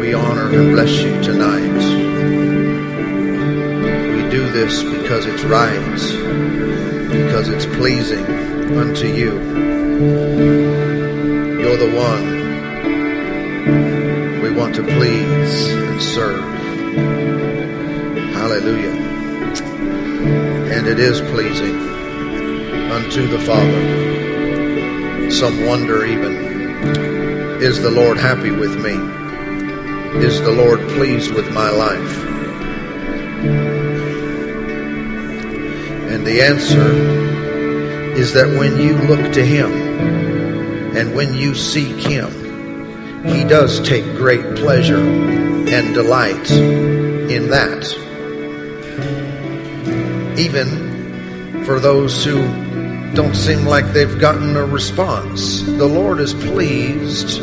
We honor and bless you tonight. We do this because it's right, because it's pleasing unto you. You're the one we want to please and serve. Hallelujah. And it is pleasing unto the Father. Some wonder even, is the Lord happy with me? Is the Lord pleased with my life? And the answer is that when you look to Him and when you seek Him, He does take great pleasure and delight in that. Even for those who don't seem like they've gotten a response, the Lord is pleased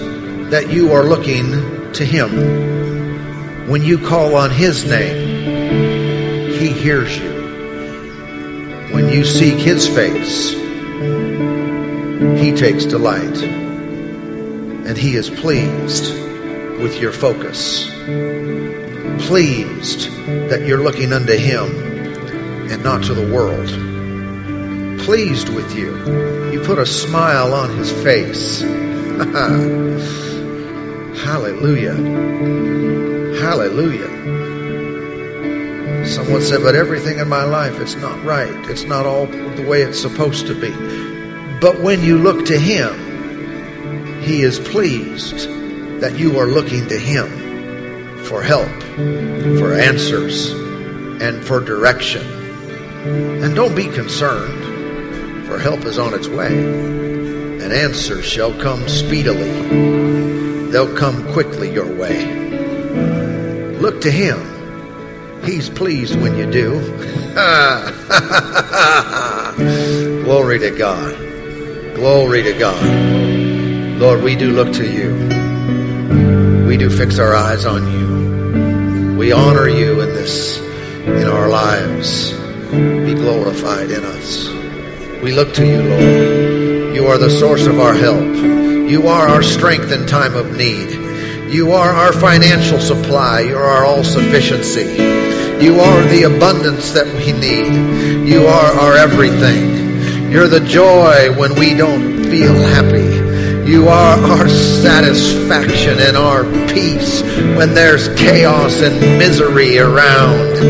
that you are looking to Him. When you call on His name, He hears you. When you seek His face, He takes delight. And He is pleased with your focus. Pleased that you're looking unto Him and not to the world. Pleased with you. You put a smile on His face. Hallelujah. Hallelujah. Someone said, but everything in my life, it's not right. It's not all the way it's supposed to be. But when you look to Him, He is pleased that you are looking to Him for help, for answers, and for direction. And don't be concerned, for help is on its way, and answers shall come speedily. They'll come quickly your way. Look to Him. He's pleased when you do. Glory to God. Glory to God. Lord, we do look to you. We do fix our eyes on you. We honor you in this, in our lives. Be glorified in us. We look to you, Lord. You are the source of our help. You are our strength in time of need. You are our financial supply. You are our all sufficiency. You are the abundance that we need. You are our everything. You're the joy when we don't feel happy. You are our satisfaction and our peace when there's chaos and misery around.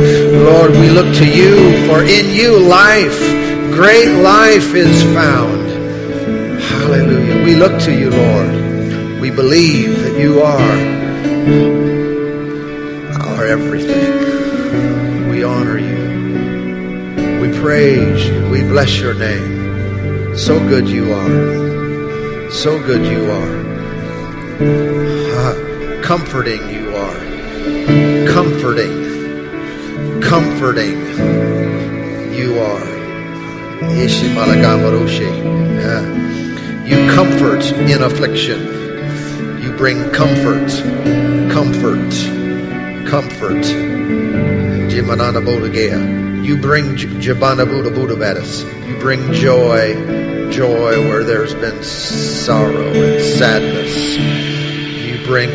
Lord, we look to you, for in you life, great life is found. Hallelujah. We look to you, Lord. We believe that you are our everything. We honor you. We praise you. We bless your name. So good you are. So good you are. Comforting you are. Comforting. Comforting you are. You comfort in affliction. You bring comfort. Comfort. Comfort. You bring You bring joy joy where there's been sorrow and sadness. You bring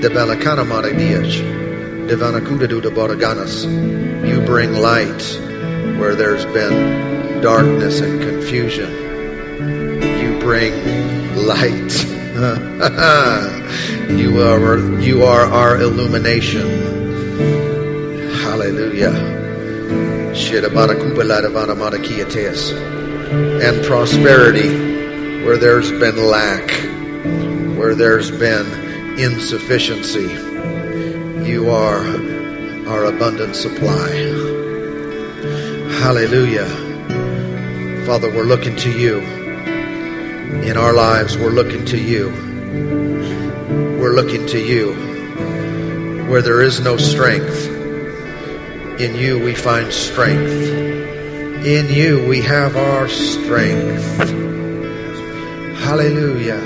Develakana Maradiach, Devanakuda de Boraganas. You bring light where there's been darkness and confusion. Bring light. you are you are our illumination. Hallelujah. And prosperity where there's been lack, where there's been insufficiency. You are our abundant supply. Hallelujah. Father, we're looking to you. In our lives, we're looking to you. We're looking to you. Where there is no strength, in you we find strength. In you we have our strength. Hallelujah.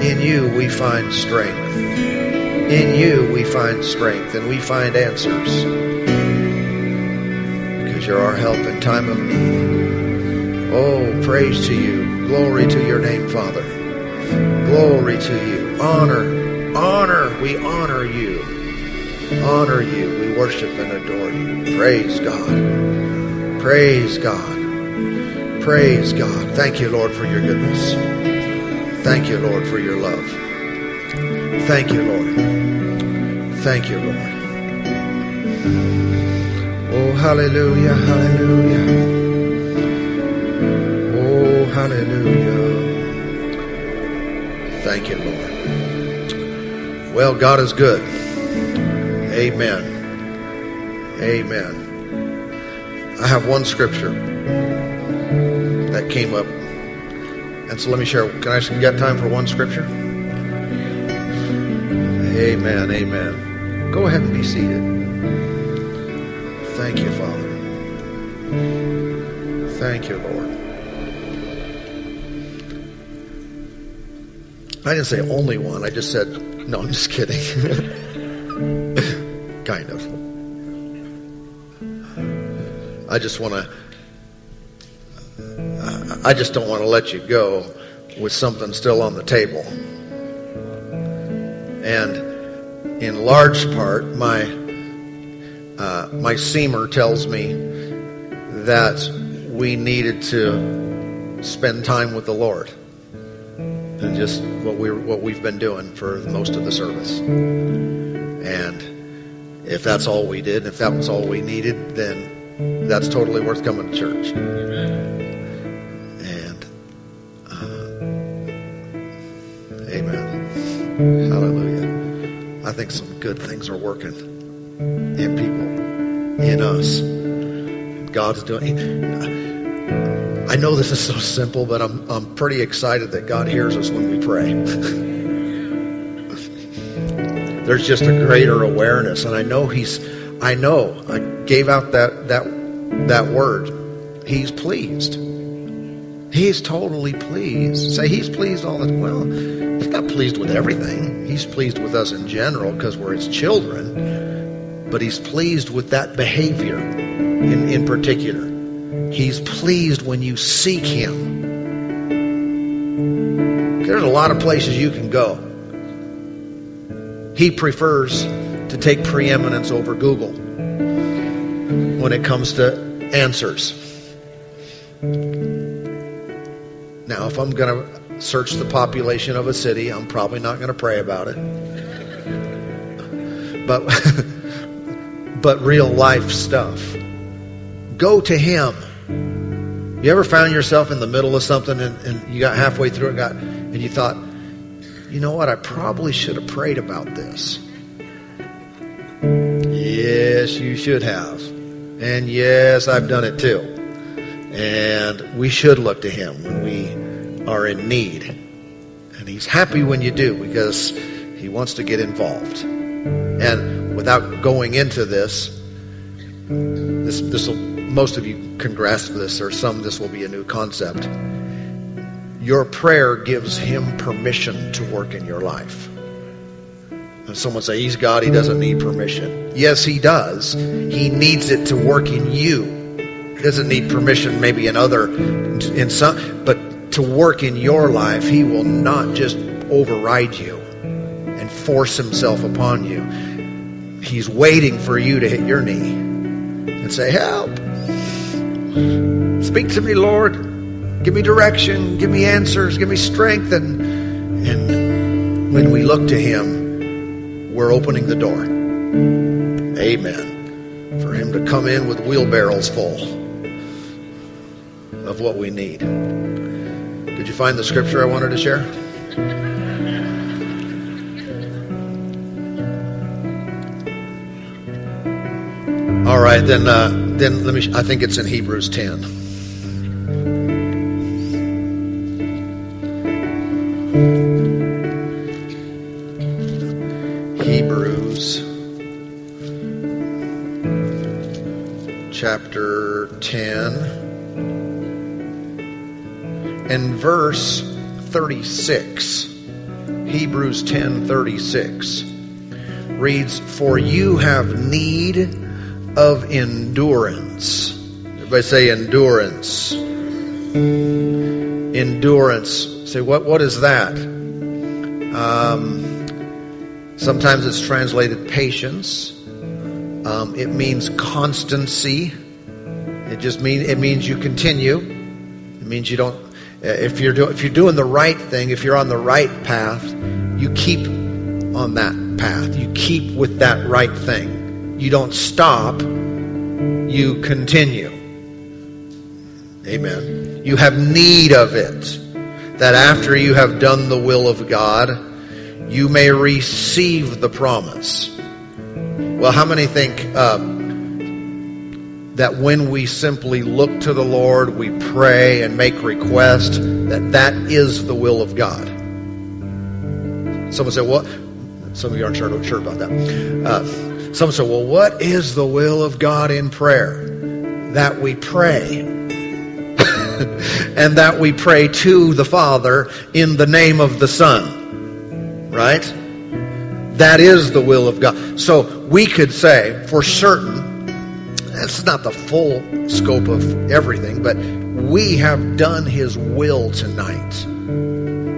In you we find strength. In you we find strength and we find answers. Because you're our help in time of need. Oh, praise to you. Glory to your name, Father. Glory to you. Honor honor, we honor you. Honor you. We worship and adore you. Praise God. Praise God. Praise God. Thank you, Lord, for your goodness. Thank you, Lord, for your love. Thank you, Lord. Thank you, Lord. Oh, hallelujah, hallelujah. Hallelujah. Thank you, Lord. Well, God is good. Amen. Amen. I have one scripture that came up. And so let me share. Can I get time for one scripture? Amen. Amen. Go ahead and be seated. Thank you, Father. Thank you, Lord. I didn't say only one. I just said, no, I'm just kidding. kind of. I just want to, I just don't want to let you go with something still on the table. And in large part, my, uh, my seamer tells me that we needed to spend time with the Lord and just what we what we've been doing for most of the service. And if that's all we did, if that was all we needed, then that's totally worth coming to church. And uh, amen, hallelujah. I think some good things are working in people, in us. God's doing. I know this is so simple, but I'm, I'm pretty excited that God hears us when we pray. There's just a greater awareness, and I know He's, I know, I gave out that, that, that word. He's pleased. He's totally pleased. Say He's pleased all the well. He's not pleased with everything. He's pleased with us in general because we're His children. But He's pleased with that behavior in, in particular. He's pleased when you seek Him. There's a lot of places you can go. He prefers to take preeminence over Google when it comes to answers. Now, if I'm going to search the population of a city, I'm probably not going to pray about it. But, but real life stuff. Go to Him. You ever found yourself in the middle of something and, and you got halfway through it, got, and you thought, you know what? I probably should have prayed about this. Yes, you should have. And yes, I've done it too. And we should look to Him when we are in need. And He's happy when you do because He wants to get involved. And without going into this, this this will most of you can grasp this, or some this will be a new concept. Your prayer gives Him permission to work in your life. And someone say He's God, He doesn't need permission. Yes, He does. He needs it to work in you. He doesn't need permission, maybe in other, in some, but to work in your life, He will not just override you and force Himself upon you. He's waiting for you to hit your knee and say, Help. Speak to me, Lord. Give me direction. Give me answers. Give me strength. And, and when we look to Him, we're opening the door. Amen. For Him to come in with wheelbarrows full of what we need. Did you find the scripture I wanted to share? All right, then. Uh, then let me. I think it's in Hebrews ten. Hebrews chapter 10 and verse 36. Hebrews 10:36 reads, "For you have need of endurance. Everybody say endurance. Endurance. Say, what, what is that? Um, Sometimes it's translated patience. Um, it means constancy. It just means it means you continue. It means you don't. If you're do, if you're doing the right thing, if you're on the right path, you keep on that path. You keep with that right thing. You don't stop. You continue. Amen. You have need of it. That after you have done the will of God, you may receive the promise. Well, how many think uh, that when we simply look to the Lord, we pray and make request, that that is the will of God? Someone said, "What?" Some of you aren't sure, sure about that. Uh, someone say, "Well, what is the will of God in prayer?" That we pray. and that we pray to the Father in the name of the Son right? That is the will of God. So we could say for certain, that's not the full scope of everything, but we have done His will tonight.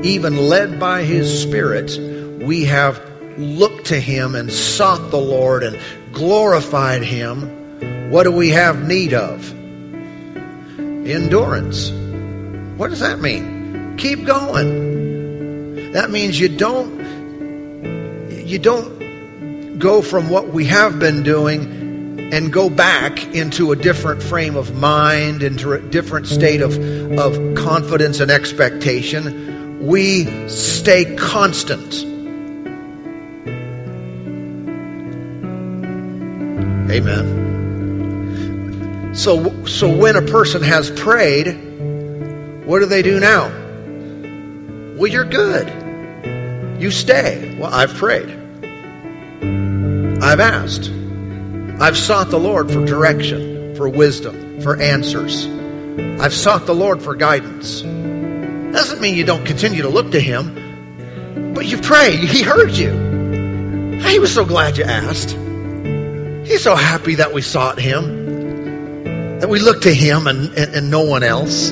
Even led by His Spirit, we have looked to Him and sought the Lord and glorified Him. What do we have need of? Endurance. What does that mean? Keep going. That means you don't you don't go from what we have been doing and go back into a different frame of mind, into a different state of, of confidence and expectation. We stay constant. Amen. So, so when a person has prayed, what do they do now? Well, you're good. You stay. Well, I've prayed. I've asked. I've sought the Lord for direction, for wisdom, for answers. I've sought the Lord for guidance. Doesn't mean you don't continue to look to Him, but you've prayed. He heard you. He was so glad you asked. He's so happy that we sought Him, that we looked to Him and, and, and no one else.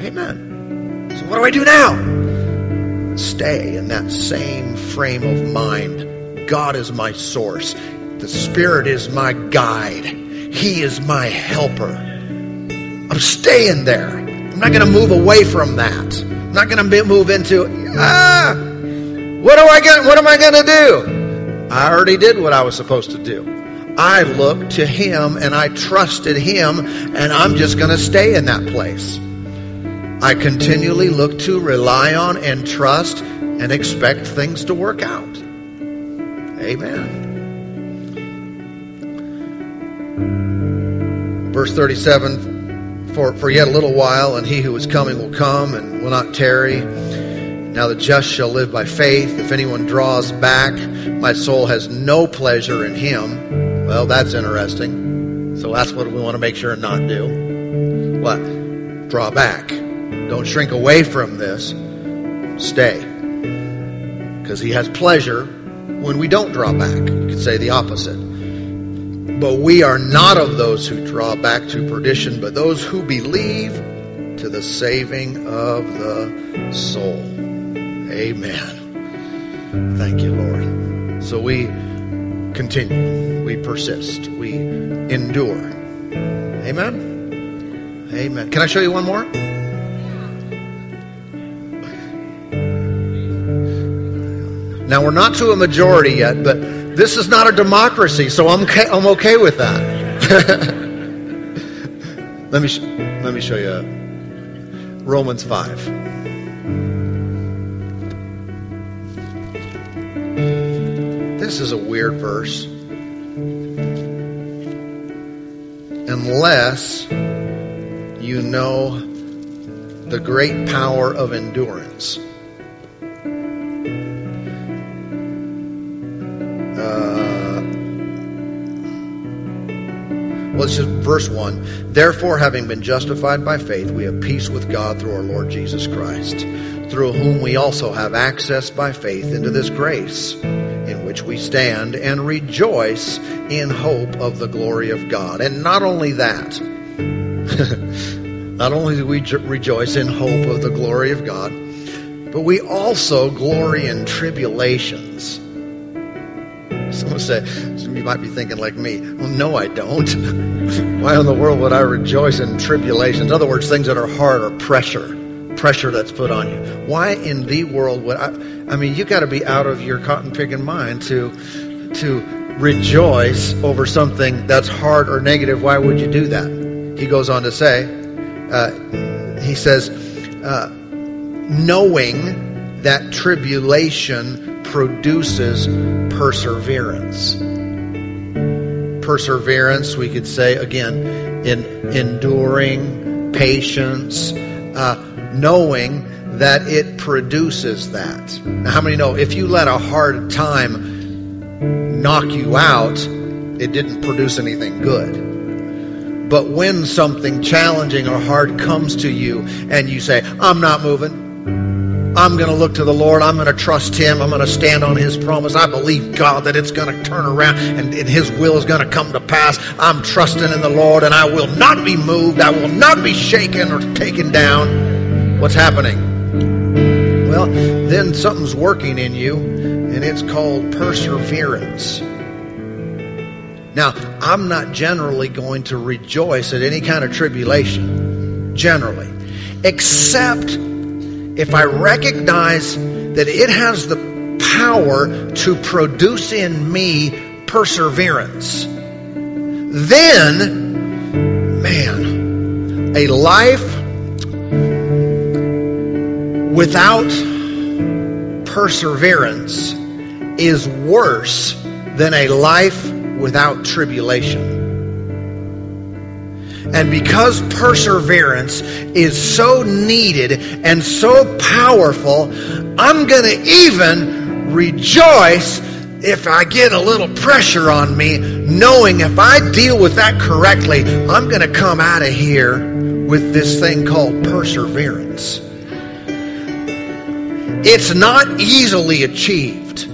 Amen. So what do I do now? Stay in that same frame of mind God is my source. The Spirit is my guide. He is my helper. I'm staying there. I'm not going to move away from that. I'm not going to move into, ah, what, do I get, what am I going to do? I already did what I was supposed to do. I looked to Him and I trusted Him, and I'm just going to stay in that place. I continually look to, rely on, and trust and expect things to work out. Amen. Verse 37 for, for yet a little while, and he who is coming will come and will not tarry. Now the just shall live by faith. If anyone draws back, my soul has no pleasure in him. Well, that's interesting. So that's what we want to make sure and not do. What? Draw back. Don't shrink away from this. Stay. Because he has pleasure when we don't draw back. You could say the opposite. But we are not of those who draw back to perdition, but those who believe to the saving of the soul. Amen. Thank you, Lord. So we continue, we persist, we endure. Amen. Amen. Can I show you one more? Now, we're not to a majority yet, but this is not a democracy, so I'm okay, I'm okay with that. let, me sh- let me show you uh, Romans 5. This is a weird verse. Unless you know the great power of endurance. Uh, well, this is verse 1. Therefore, having been justified by faith, we have peace with God through our Lord Jesus Christ, through whom we also have access by faith into this grace in which we stand and rejoice in hope of the glory of God. And not only that, not only do we rejoice in hope of the glory of God, but we also glory in tribulations. Someone say, some you might be thinking like me, well, no, I don't. Why in the world would I rejoice in tribulations? In other words, things that are hard or pressure, pressure that's put on you. Why in the world would I? I mean, you got to be out of your cotton picking mind to to rejoice over something that's hard or negative. Why would you do that? He goes on to say, uh, he says, uh, knowing that tribulation produces perseverance. Perseverance, we could say again, in enduring, patience, uh, knowing that it produces that. Now, how many know if you let a hard time knock you out, it didn't produce anything good? But when something challenging or hard comes to you and you say, I'm not moving, I'm going to look to the Lord. I'm going to trust Him. I'm going to stand on His promise. I believe God that it's going to turn around and, and His will is going to come to pass. I'm trusting in the Lord and I will not be moved. I will not be shaken or taken down. What's happening? Well, then something's working in you and it's called perseverance. Now, I'm not generally going to rejoice at any kind of tribulation, generally, except if I recognize that it has the power to produce in me perseverance, then, man, a life without perseverance is worse than a life without tribulation. And because perseverance is so needed and so powerful, I'm going to even rejoice if I get a little pressure on me, knowing if I deal with that correctly, I'm going to come out of here with this thing called perseverance. It's not easily achieved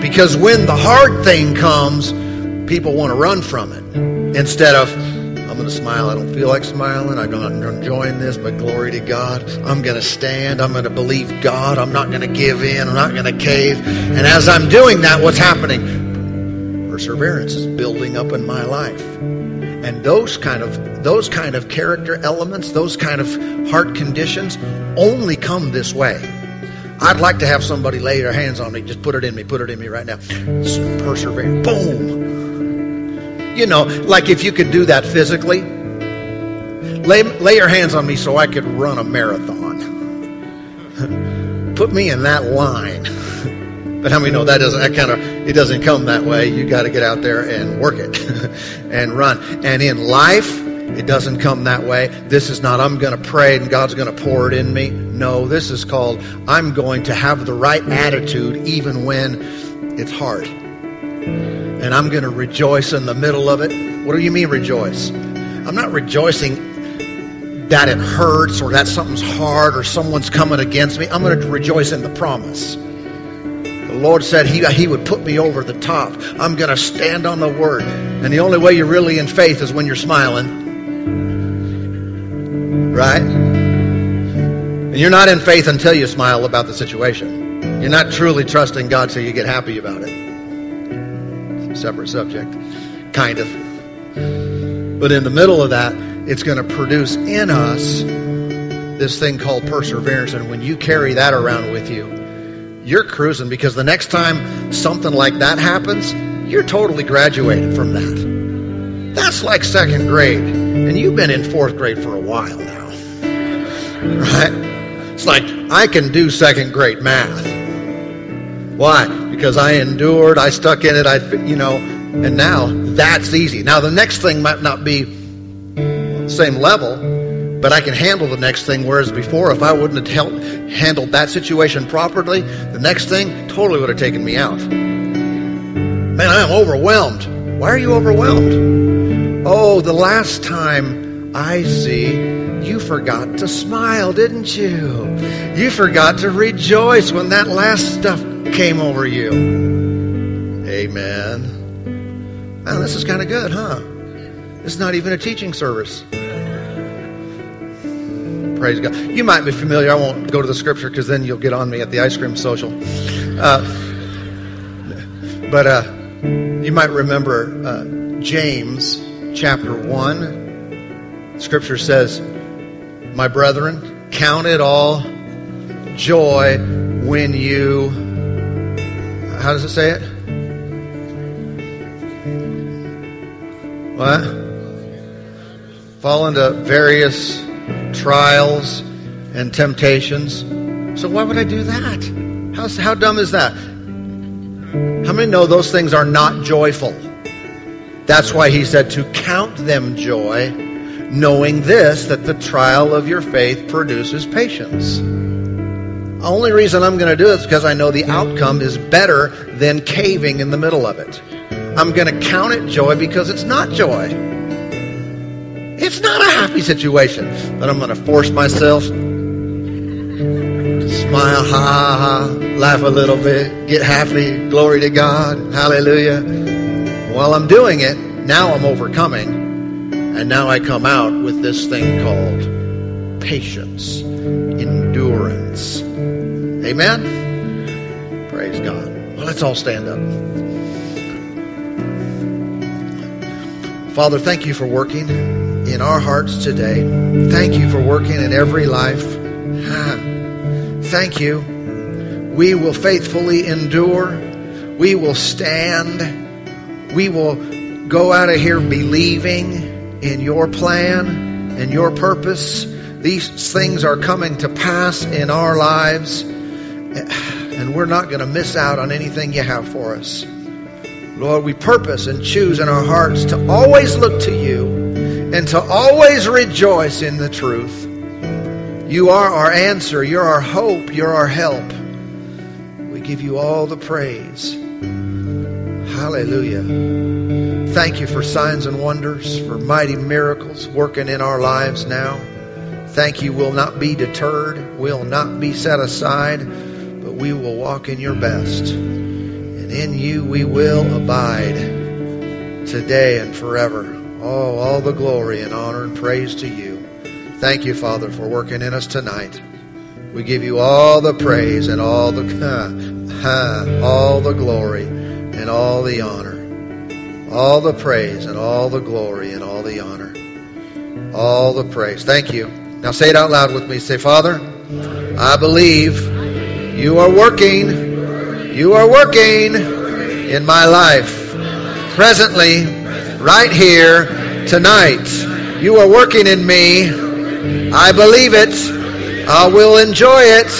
because when the hard thing comes, people want to run from it instead of I'm going to smile. I don't feel like smiling. I'm not enjoying this, but glory to God. I'm going to stand. I'm going to believe God. I'm not going to give in. I'm not going to cave. And as I'm doing that, what's happening? Perseverance is building up in my life. And those kind of those kind of character elements, those kind of heart conditions only come this way. I'd like to have somebody lay their hands on me. Just put it in me. Put it in me right now. Perseverance. Boom you know, like if you could do that physically, lay, lay your hands on me so I could run a marathon. Put me in that line. But how many know that doesn't, that kind of, it doesn't come that way. You got to get out there and work it and run. And in life, it doesn't come that way. This is not, I'm going to pray and God's going to pour it in me. No, this is called, I'm going to have the right attitude even when it's hard and I'm going to rejoice in the middle of it. What do you mean rejoice? I'm not rejoicing that it hurts or that something's hard or someone's coming against me. I'm going to rejoice in the promise. The Lord said he, he would put me over the top. I'm going to stand on the word. And the only way you're really in faith is when you're smiling. Right? And you're not in faith until you smile about the situation. You're not truly trusting God till you get happy about it separate subject, kind of. But in the middle of that, it's going to produce in us this thing called perseverance. And when you carry that around with you, you're cruising because the next time something like that happens, you're totally graduated from that. That's like second grade. And you've been in fourth grade for a while now. Right? It's like, I can do second grade math. Why? because I endured, I stuck in it, I, you know, and now that's easy. Now the next thing might not be same level, but I can handle the next thing. Whereas before, if I wouldn't have helped, handled that situation properly, the next thing totally would have taken me out. Man, I am overwhelmed. Why are you overwhelmed? Oh, the last time I see, you forgot to smile, didn't you? You forgot to rejoice when that last stuff came over you. Amen. Man, this is kind of good, huh? It's not even a teaching service. Praise God. You might be familiar. I won't go to the scripture because then you'll get on me at the ice cream social. Uh, but uh, you might remember uh, James chapter 1. Scripture says, My brethren, count it all joy when you. How does it say it? What? Fall into various trials and temptations. So why would I do that? How, how dumb is that? How many know those things are not joyful? That's why he said to count them joy, knowing this, that the trial of your faith produces patience. The only reason I'm going to do it is because I know the outcome is better than caving in the middle of it. I'm going to count it joy because it's not joy. It's not a happy situation, but I'm going to force myself to smile, ha, ha, ha, laugh a little bit, get happy, glory to God, hallelujah. While I'm doing it, now I'm overcoming, and now I come out with this thing called patience, endurance. Amen? Praise God. Well, let's all stand up. Father, thank you for working in our hearts today. Thank you for working in every life. Ah, thank you. We will faithfully endure. We will stand. We will go out of here believing in your plan and your purpose. These things are coming to pass in our lives, and we're not going to miss out on anything you have for us. Lord, we purpose and choose in our hearts to always look to you and to always rejoice in the truth. You are our answer. You're our hope. You're our help. We give you all the praise. Hallelujah. Thank you for signs and wonders, for mighty miracles working in our lives now. Thank you, we'll not be deterred, we'll not be set aside, but we will walk in your best And in you we will abide today and forever. Oh, all the glory and honor and praise to you. Thank you, Father, for working in us tonight. We give you all the praise and all the all the glory and all the honor. All the praise and all the glory and all the honor. All the praise. Thank you. Now say it out loud with me. Say, Father, I believe you are working you are working in my life. Presently, right here, tonight. You are working in me. I believe it. I will enjoy it.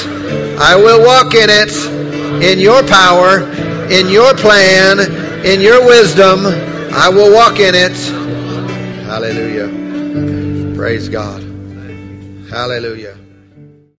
I will walk in it. In your power, in your plan, in your wisdom, I will walk in it. Hallelujah. Praise God. Hallelujah.